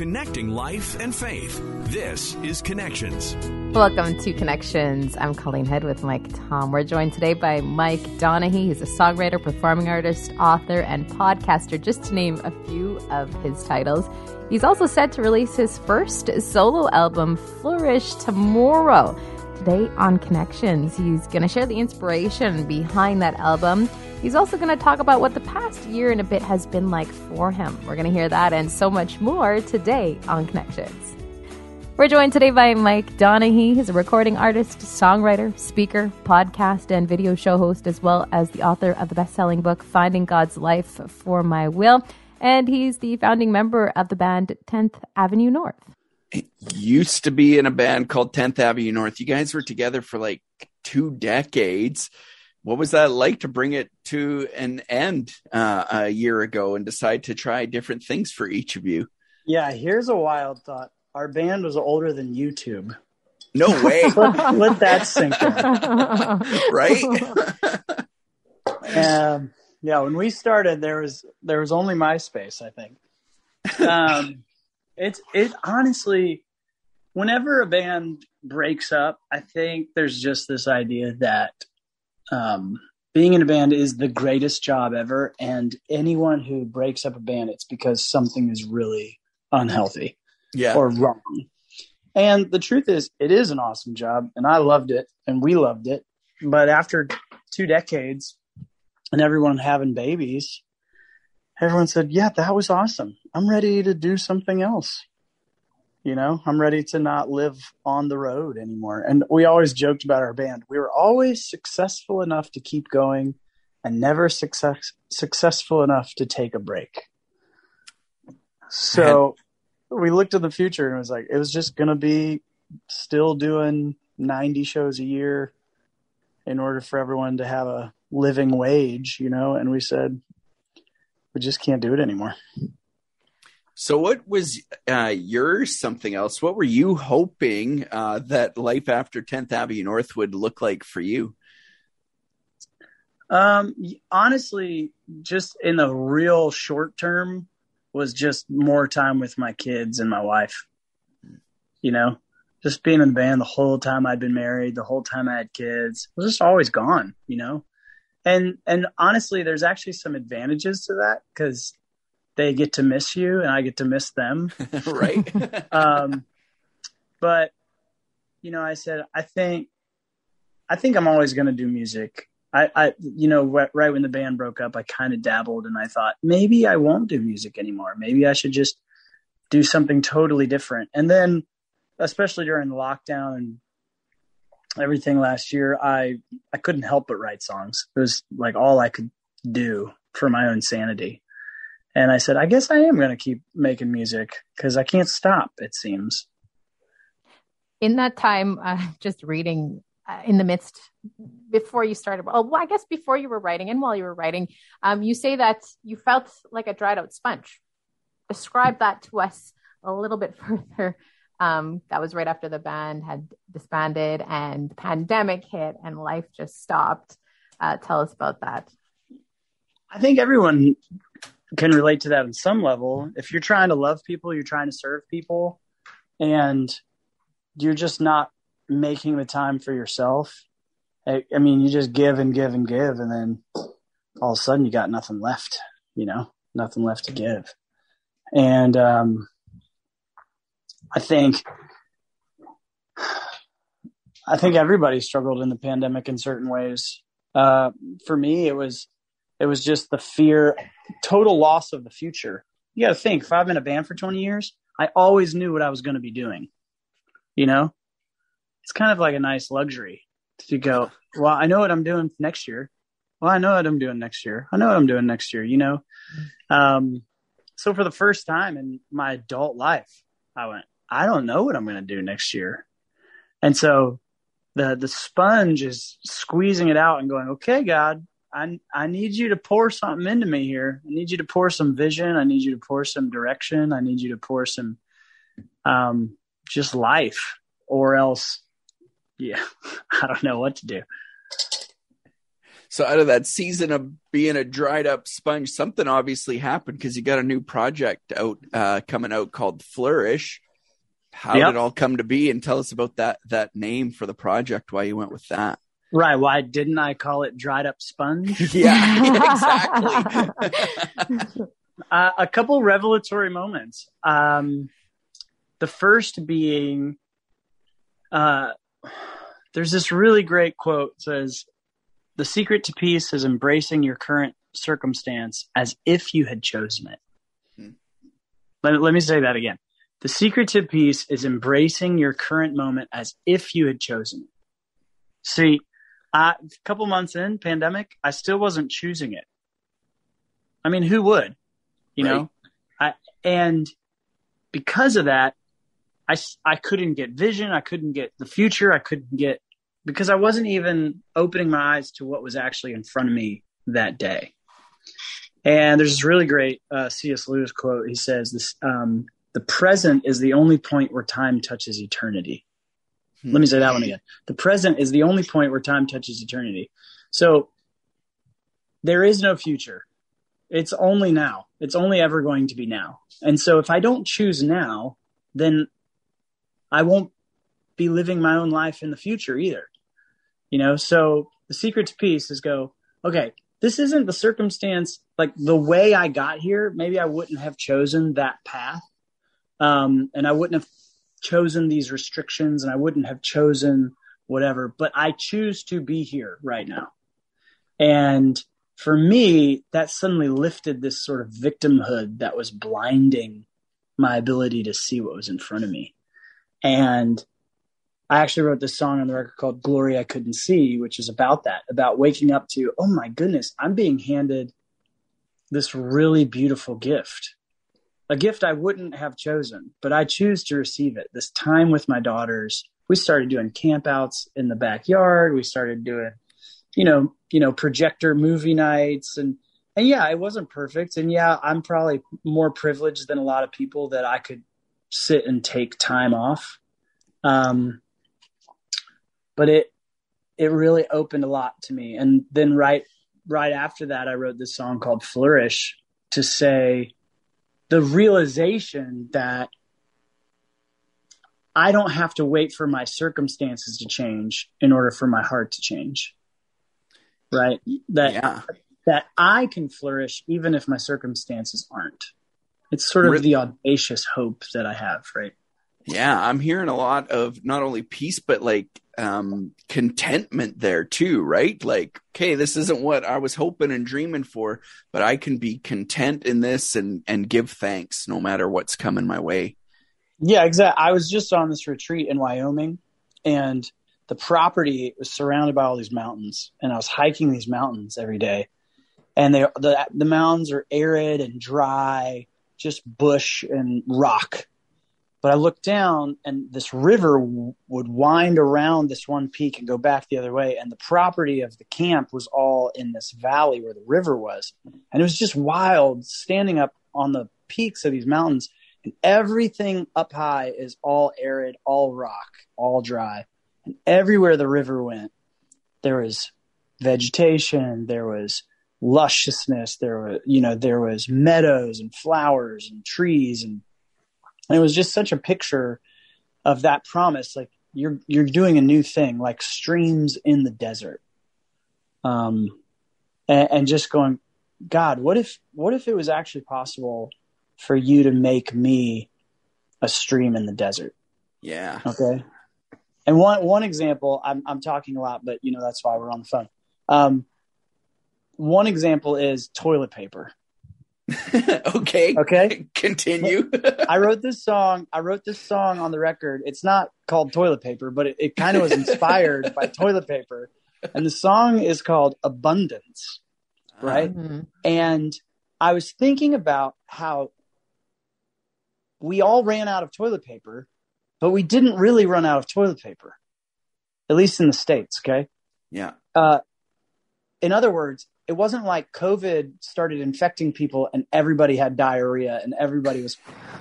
connecting life and faith. This is Connections. Welcome to Connections. I'm Colleen Head with Mike Tom. We're joined today by Mike Donehey. He's a songwriter, performing artist, author, and podcaster, just to name a few of his titles. He's also set to release his first solo album, Flourish, tomorrow. Today on Connections, he's going to share the inspiration behind that album. He's also going to talk about what the past year and a bit has been like for him. We're going to hear that and so much more today on Connections. We're joined today by Mike Donehey. He's a recording artist, songwriter, speaker, podcast, and video show host, as well as the author of the best selling book, Finding God's Life for My Will. And he's the founding member of the band 10th Avenue North It used to be in a band called 10th Avenue North. You guys were together for like two decades. What was that like to bring it to an end uh, a year ago and decide to try different things for each of you? Yeah, here's a wild thought. Our band was older than YouTube. No way. let, let, that sink in. right? um, yeah, when we started, there was there was only MySpace, I think. Um, it's it honestly, whenever a band breaks up, I think there's just this idea that um, being in a band is the greatest job ever, and anyone who breaks up a band, it's because something is really unhealthy, yeah, or wrong. And the truth is, it is an awesome job, and I loved it, and we loved it. But after two decades, and everyone having babies, everyone said, "Yeah, that was awesome. I'm ready to do something else." You know, I'm ready to not live on the road anymore. And we always joked about our band. We were always successful enough to keep going and never success successful enough to take a break. So we looked at the future and it was like it was just going to be still doing 90 shows a year in order for everyone to have a living wage, you know, and we said we just can't do it anymore. So, what was uh, yours? Something else? What were you hoping uh, that life after 10th Avenue North would look like for you? Um, honestly, just in the real short term, was just more time with my kids and my wife. You know, just being in the band the whole time I'd been married, the whole time I had kids, was just always gone. You know, and and honestly, there's actually some advantages to that because they get to miss you and I get to miss them. right. um, but you know, I said, I think, I think I'm always going to do music. I, I, you know, right, right when the band broke up, I kind of dabbled and I thought maybe I won't do music anymore. Maybe I should just do something totally different. And then, especially during the lockdown and everything last year, I, I couldn't help but write songs. It was like all I could do for my own sanity. And I said, I guess I am going to keep making music because I can't stop, it seems. In that time, uh, just reading uh, in the midst, before you started, well, I guess before you were writing and while you were writing, um, you say that you felt like a dried out sponge. Describe that to us a little bit further. Um, that was right after the band had disbanded and the pandemic hit and life just stopped. Uh, tell us about that. I think everyone can relate to that in some level. If you're trying to love people, you're trying to serve people, and you're just not making the time for yourself. I, I, mean, you just give and give and give, and then all of a sudden you got nothing left, you know, nothing left to give. And um, I think, I think everybody struggled in the pandemic in certain ways. Uh, for me, it was, it was just the fear total loss of the future. You got to think, if I've been a band for 20 years, I always knew what I was going to be doing. You know, it's kind of like a nice luxury to go, well, I know what I'm doing next year. Well, I know what I'm doing next year. I know what I'm doing next year, you know? Um, so for the first time in my adult life, I went, I don't know what I'm going to do next year. And so the, the sponge is squeezing it out and going, okay, God, I I need you to pour something into me here. I need you to pour some vision. I need you to pour some direction. I need you to pour some um just life or else yeah, I don't know what to do. So out of that season of being a dried up sponge, something obviously happened because you got a new project out uh, coming out called Flourish. How Yep. did it all come to be? And tell us about that that name for the project. Why you went with that? Right. Why didn't I call it dried up sponge? yeah, exactly. uh, a couple revelatory moments. Um, the first being, uh, there's this really great quote that says, "The secret to peace is embracing your current circumstance as if you had chosen it." Hmm. Let, let me say that again. The secret to peace is embracing your current moment as if you had chosen it. See, a couple months in pandemic, I still wasn't choosing it. I mean, who would? You Right. know, I and because of that, I I couldn't get vision. I couldn't get the future. I couldn't get because I wasn't even opening my eyes to what was actually in front of me that day. And there's this really great uh, C.S. Lewis quote. He says, "This um, the present is the only point where time touches eternity." Hmm. Let me say that one again. The present is the only point where time touches eternity. So there is no future. It's only now. It's only ever going to be now. And so if I don't choose now, then I won't be living my own life in the future either. You know, so the secret to peace is go, okay, this isn't the circumstance, like the way I got here, maybe I wouldn't have chosen that path. Um, and I wouldn't have chosen these restrictions and I wouldn't have chosen whatever, but I choose to be here right now. And for me, that suddenly lifted this sort of victimhood that was blinding my ability to see what was in front of me. And I actually wrote this song on the record called Glory I Couldn't See, which is about that, about waking up to, oh my goodness, I'm being handed this really beautiful gift. A gift I wouldn't have chosen, but I choose to receive it. This time with my daughters. We started doing campouts in the backyard. We started doing, you know, you know, projector movie nights and and yeah, it wasn't perfect. And yeah, I'm probably more privileged than a lot of people that I could sit and take time off. Um, but it it really opened a lot to me. And then right right after that, I wrote this song called Flourish to say the realization that I don't have to wait for my circumstances to change in order for my heart to change. Right? That yeah, that I can flourish even if my circumstances aren't. It's sort of Really? the audacious hope that I have, right? Yeah. I'm hearing a lot of not only peace but like um contentment there too, right? Like, okay, this isn't what I was hoping and dreaming for, but I can be content in this and and give thanks no matter what's coming my way. Yeah, exactly. I was just on this retreat in Wyoming and the property was surrounded by all these mountains and I was hiking these mountains every day. And they the the mountains are arid and dry, just bush and rock. But I looked down and this river w- would wind around this one peak and go back the other way and the property of the camp was all in this valley where the river was. And it was just wild standing up on the peaks of these mountains and everything up high is all arid, all rock, all dry. And everywhere the river went, there was vegetation, there was lusciousness, there were, you know, there was meadows and flowers and trees and, and it was just such a picture of that promise like you're you're doing a new thing like streams in the desert. Um and, and just going God, what if what if it was actually possible for you to make me a stream in the desert. Yeah. Okay. And one one example, I'm I'm talking a lot, but you know that's why we're on the phone. Um, one example is toilet paper. okay. Okay. Continue. I wrote this song. I wrote this song on the record. It's not called toilet paper, but it, it kind of was inspired by toilet paper. And the song is called Abundance. Right. Mhm. And I was thinking about how we all ran out of toilet paper, but we didn't really run out of toilet paper, at least in the States. Okay. yeah. Uh, in other words, it wasn't like COVID started infecting people and everybody had diarrhea and everybody was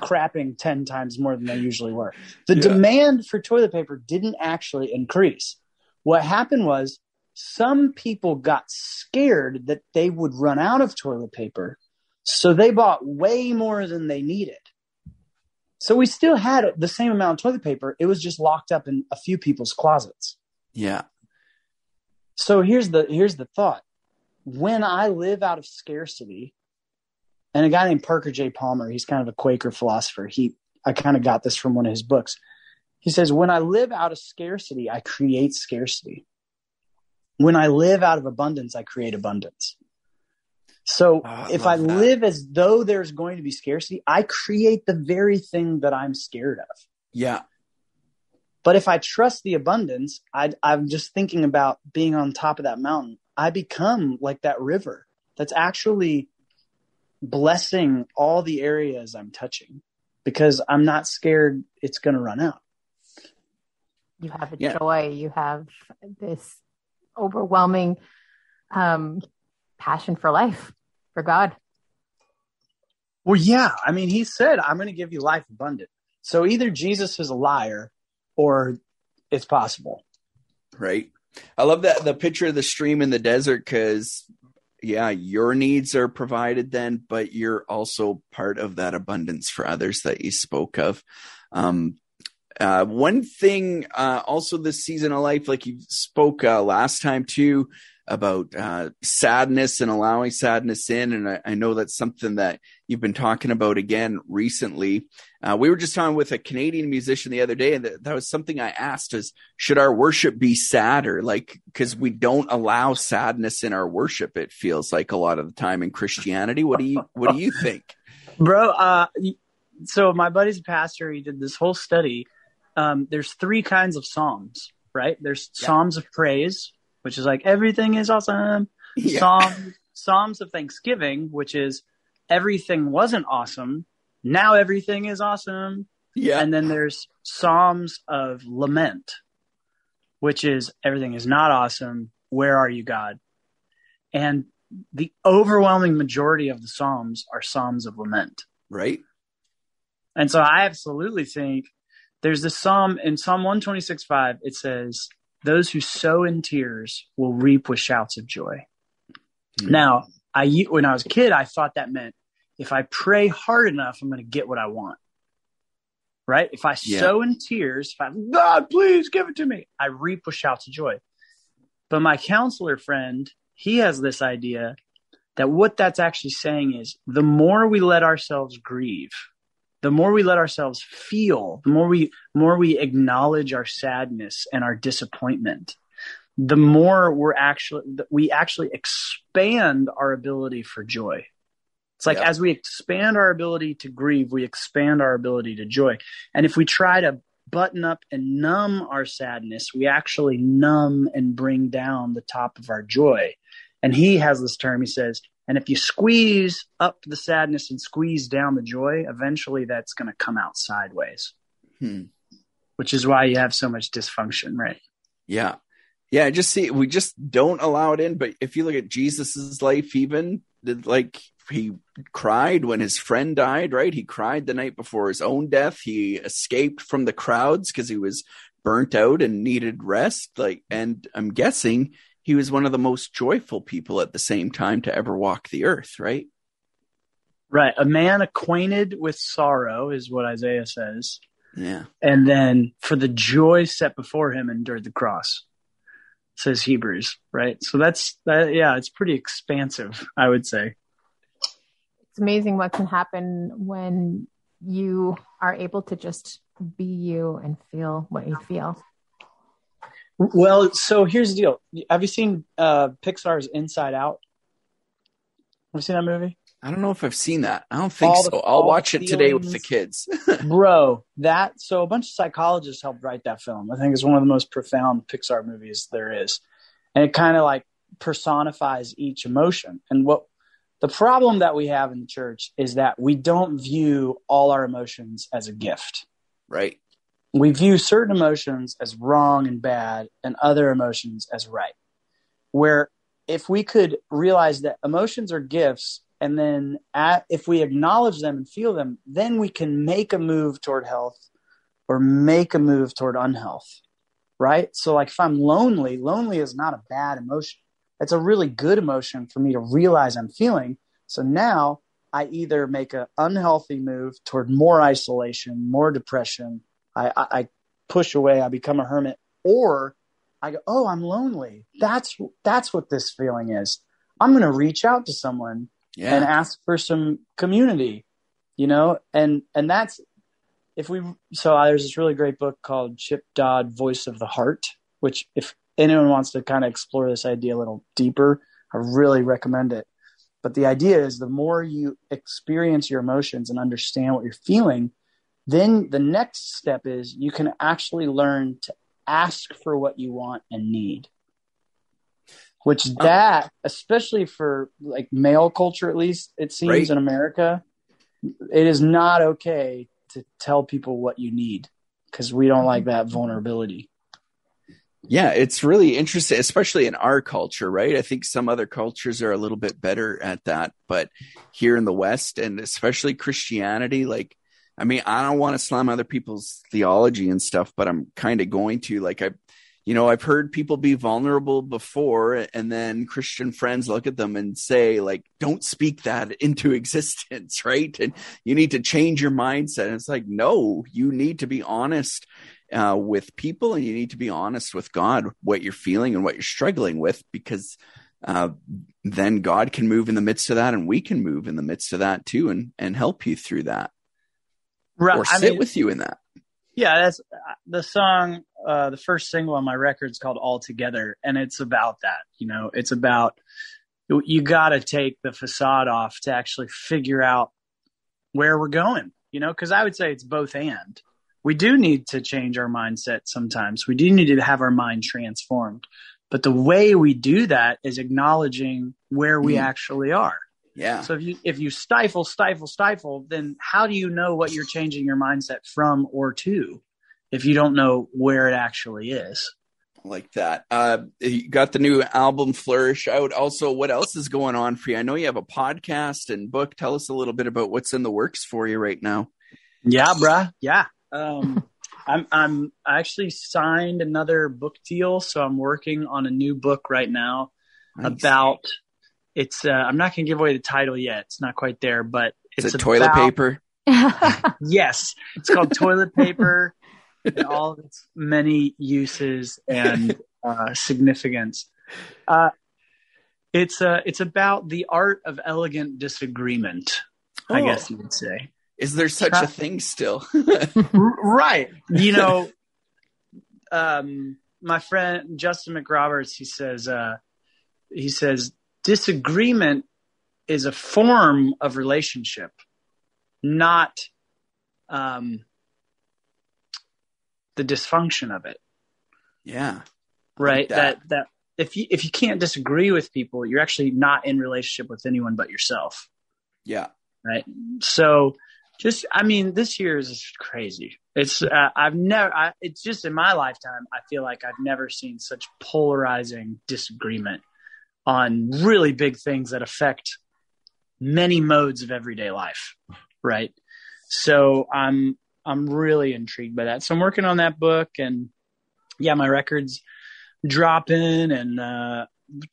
crapping 10 times more than they usually were. The Yeah. demand demand for toilet paper didn't actually increase. What happened was some people got scared that they would run out of toilet paper. So they bought way more than they needed. So we still had the same amount of toilet paper. It was just locked up in a few people's closets. Yeah. So here's the here's the thought. When I live out of scarcity, and a guy named Parker J. Palmer, he's kind of a Quaker philosopher. He I kind of got this from one of his books. He says, When I live out of scarcity, I create scarcity. When I live out of abundance, I create abundance. So oh, I if I that. live as though there's going to be scarcity, I create the very thing that I'm scared of. Yeah. But if I trust the abundance, I, I'm just thinking about being on top of that mountain. I become like that river that's actually blessing all the areas I'm touching because I'm not scared it's going to run out. You have a yeah. joy, you have this overwhelming um, passion for life, for God. Well, yeah. I mean, he said, I'm going to give you life abundant. So either Jesus is a liar or it's possible. Right. I love that the picture of the stream in the desert because, yeah, your needs are provided then, but you're also part of that abundance for others that you spoke of. Um, uh, one thing, uh, also this season of life, like you spoke uh, last time too, about uh, sadness and allowing sadness in. And I, I, know that's something that you've been talking about again recently. Uh, we were just talking with a Canadian musician the other day, and that, that was something I asked: is should our worship be sadder? Like, because we don't allow sadness in our worship. It feels like a lot of the time in Christianity. What do you What do you think, bro? Uh, so my buddy's a pastor. He did this whole study. Um, there's three kinds of psalms, right? There's yeah. psalms of praise, which is like everything is awesome. Yeah. Psalms, Psalms of Thanksgiving, which is everything wasn't awesome. Now everything is awesome. Yeah. And then there's Psalms of Lament, which is everything is not awesome. Where are you, God? And the overwhelming majority of the Psalms are Psalms of Lament. Right. And so I absolutely think there's this Psalm in Psalm 126 5, it says, those who sow in tears will reap with shouts of joy. Mm-hmm. Now, I when I was a kid, I thought that meant if I pray hard enough, I'm going to get what I want. Right? If I yeah. sow in tears, if I God, please give it to me, I reap with shouts of joy. But my counselor friend, he has this idea that what that's actually saying is the more we let ourselves grieve, the more we let ourselves feel, the more we more we acknowledge our sadness and our disappointment, the more we're actually we actually expand our ability for joy. It's like yeah. as we expand our ability to grieve, we expand our ability to joy. And if we try to button up and numb our sadness, we actually numb and bring down the top of our joy. And he has this term, he says, and if you squeeze up the sadness and squeeze down the joy, eventually that's going to come out sideways. Hmm. Which is why you have so much dysfunction, right? Yeah. Yeah, just see we just don't allow it in, but if you look at Jesus's life even like he cried when his friend died, right? He cried the night before his own death. He escaped from the crowds because he was burnt out and needed rest. Like, and I'm guessing he was one of the most joyful people at the same time to ever walk the earth, right? Right. A man acquainted with sorrow is what Isaiah says. Yeah. And then for the joy set before him endured the cross, says Hebrews, right? So that's that yeah, it's pretty expansive, I would say. It's amazing what can happen when you are able to just be you and feel what you feel. Well, so here's the deal. Have you seen uh, Pixar's Inside Out? Have you seen that movie? I don't know if I've seen that. I don't think all so. The, I'll watch it today with the kids. Bro, that so a bunch of psychologists helped write that film. I think it's one of the most profound Pixar movies there is. And it kind of like personifies each emotion. And what the problem that we have in the church is that we don't view all our emotions as a gift. Right we view certain emotions as wrong and bad and other emotions as right. Where if we could realize that emotions are gifts and then at, if we acknowledge them and feel them, then we can make a move toward health or make a move toward unhealth. right? So like if I'm lonely, lonely is not a bad emotion. It's a really good emotion for me to realize I'm feeling. So now I either make an unhealthy move toward more isolation, more depression. I, I, I push away. I become a hermit, or I go, oh, I'm lonely. That's that's what this feeling is. I'm going to reach out to someone yeah. and ask for some community, you know, and and that's if we. So there's this really great book called Chip Dodd, Voice of the Heart, which if anyone wants to kind of explore this idea a little deeper, I really recommend it. But the idea is the more you experience your emotions and understand what you're feeling, then the next step is you can actually learn to ask for what you want and need. Which oh. that, especially for like male culture, at least it seems right. in America, it is not okay to tell people what you need because we don't like that vulnerability. Yeah, it's really interesting, especially in our culture, right? I think some other cultures are a little bit better at that, but here in the West and especially Christianity, like, I mean, I don't want to slam other people's theology and stuff, but I'm kind of going to. Like, I, you know, I've heard people be vulnerable before, and then Christian friends look at them and say, like, don't speak that into existence, right? And you need to change your mindset. And it's like, no, you need to be honest uh, with people and you need to be honest with God, what you're feeling and what you're struggling with, because uh, then God can move in the midst of that and we can move in the midst of that too and, and help you through that. Right. Or sit I mean, with you in that. Yeah, that's the song. Uh, the first single on my record is called "All Together," and it's about that. You know, it's about you got to take the facade off to actually figure out where we're going. You know, because I would say it's both and we do need to change our mindset sometimes. We do need to have our mind transformed. But the way we do that is acknowledging where we mm. actually are. Yeah. So if you if you stifle, stifle, stifle, then how do you know what you're changing your mindset from or to if you don't know where it actually is? Like that. Uh you got the new album Flourish out. Also, what else is going on for you? I know you have a podcast and book. Tell us a little bit about what's in the works for you right now. Yeah, bruh. Yeah. Um, I'm I'm I actually signed another book deal, so I'm working on a new book right now nice. about. It's uh, I'm not going to give away the title yet. It's not quite there, but it's Is it toilet about, paper. yes, it's called toilet paper and all of its many uses and uh, significance. Uh, it's uh, it's about the art of elegant disagreement. Oh. I guess you would say. Is there such a thing still? right. You know, um, my friend Justin McRoberts, he says, uh, he says, disagreement is a form of relationship, not um, the dysfunction of it. Yeah. Right. Like that. that that if you if you can't disagree with people, you're actually not in relationship with anyone but yourself. Yeah. Right. So just I mean, this year is crazy. It's uh, I've never. I, it's just in my lifetime. I feel like I've never seen such polarizing disagreement on really big things that affect many modes of everyday life. Right. So I'm I'm really intrigued by that. So I'm working on that book, and yeah, my records dropping, and uh,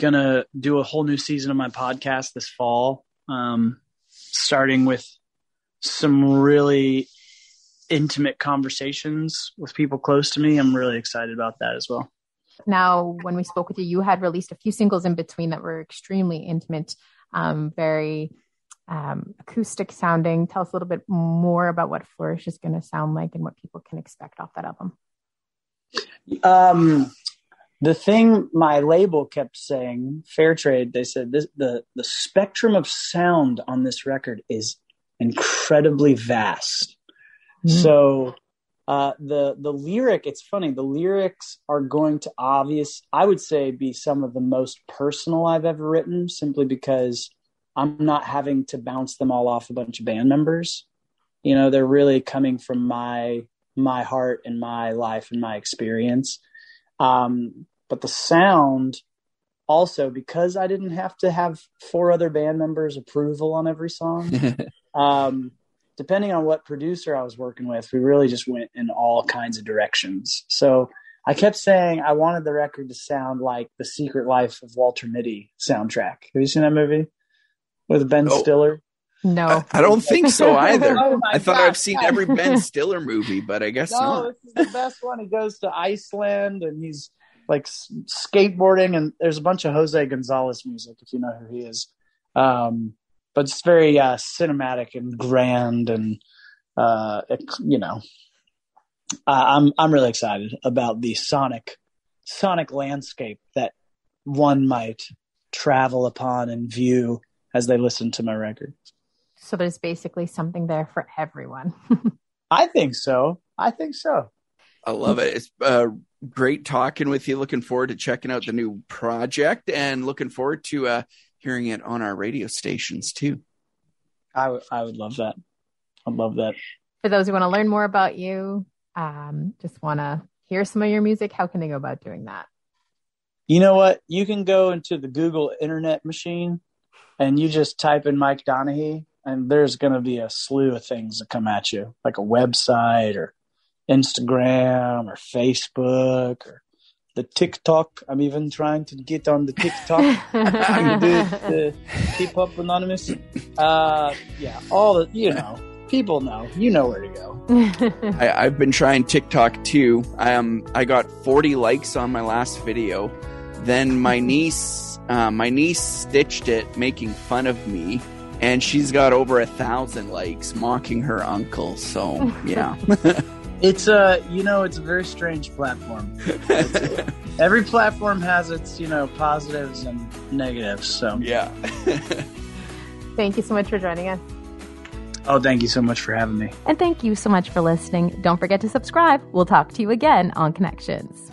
gonna do a whole new season of my podcast this fall. Um, starting with some really intimate conversations with people close to me. I'm really excited about that as well. Now, when we spoke with you, you had released a few singles in between that were extremely intimate, um, very um, acoustic sounding. Tell us a little bit more about what Flourish is going to sound like and what people can expect off that album. Um, the thing my label kept saying, Fair Trade, they said this, the the spectrum of sound on this record is incredibly vast. Mm-hmm. So uh, the the lyric, it's funny. The lyrics are going to obvious, I would say, be some of the most personal I've ever written, simply because I'm not having to bounce them all off a bunch of band members. You know, they're really coming from my my heart and my life and my experience. Um, but the sound also because I didn't have to have four other band members approval on every song. um, depending on what producer I was working with, we really just went in all kinds of directions. So I kept saying I wanted the record to sound like the Secret Life of Walter Mitty soundtrack. Have you seen that movie with Ben Oh. Stiller? No. I, I don't think so either. Oh I thought God. I've seen every Ben Stiller movie, but I guess No, not. this is the best one. He goes to Iceland and he's like skateboarding, and there's a bunch of Jose Gonzalez music if you know who he is. Um, but it's very uh, cinematic and grand, and uh, it, you know, I I'm I'm really excited about the sonic sonic landscape that one might travel upon and view as they listen to my record. So there's basically something there for everyone. I think so. I think so. I love it. It's uh, great talking with you. Looking forward to checking out the new project and looking forward to uh, hearing it on our radio stations too. I would I would love that. I'd love that. For those who want to learn more about you, um, just want to hear some of your music, how can they go about doing that? You know what? You can go into the Google Internet machine and you just type in Mike Donehey, and there's going to be a slew of things that come at you, like a website or Instagram or Facebook or the TikTok. I'm even trying to get on the TikTok. to do the keep up anonymous. Uh, yeah, all the you know, people know. You know where to go. I, I've been trying TikTok too. I Um, I got 40 likes on my last video. Then my niece, uh, my niece stitched it, making fun of me, and she's got over a thousand likes, mocking her uncle. So yeah, It's a you know, it's a very strange platform. Every platform has its you know positives and negatives. So yeah. Thank you so much for joining us. oh, thank you so much for having me. And thank you so much for listening. Don't forget to subscribe. We'll talk to you again on Connections.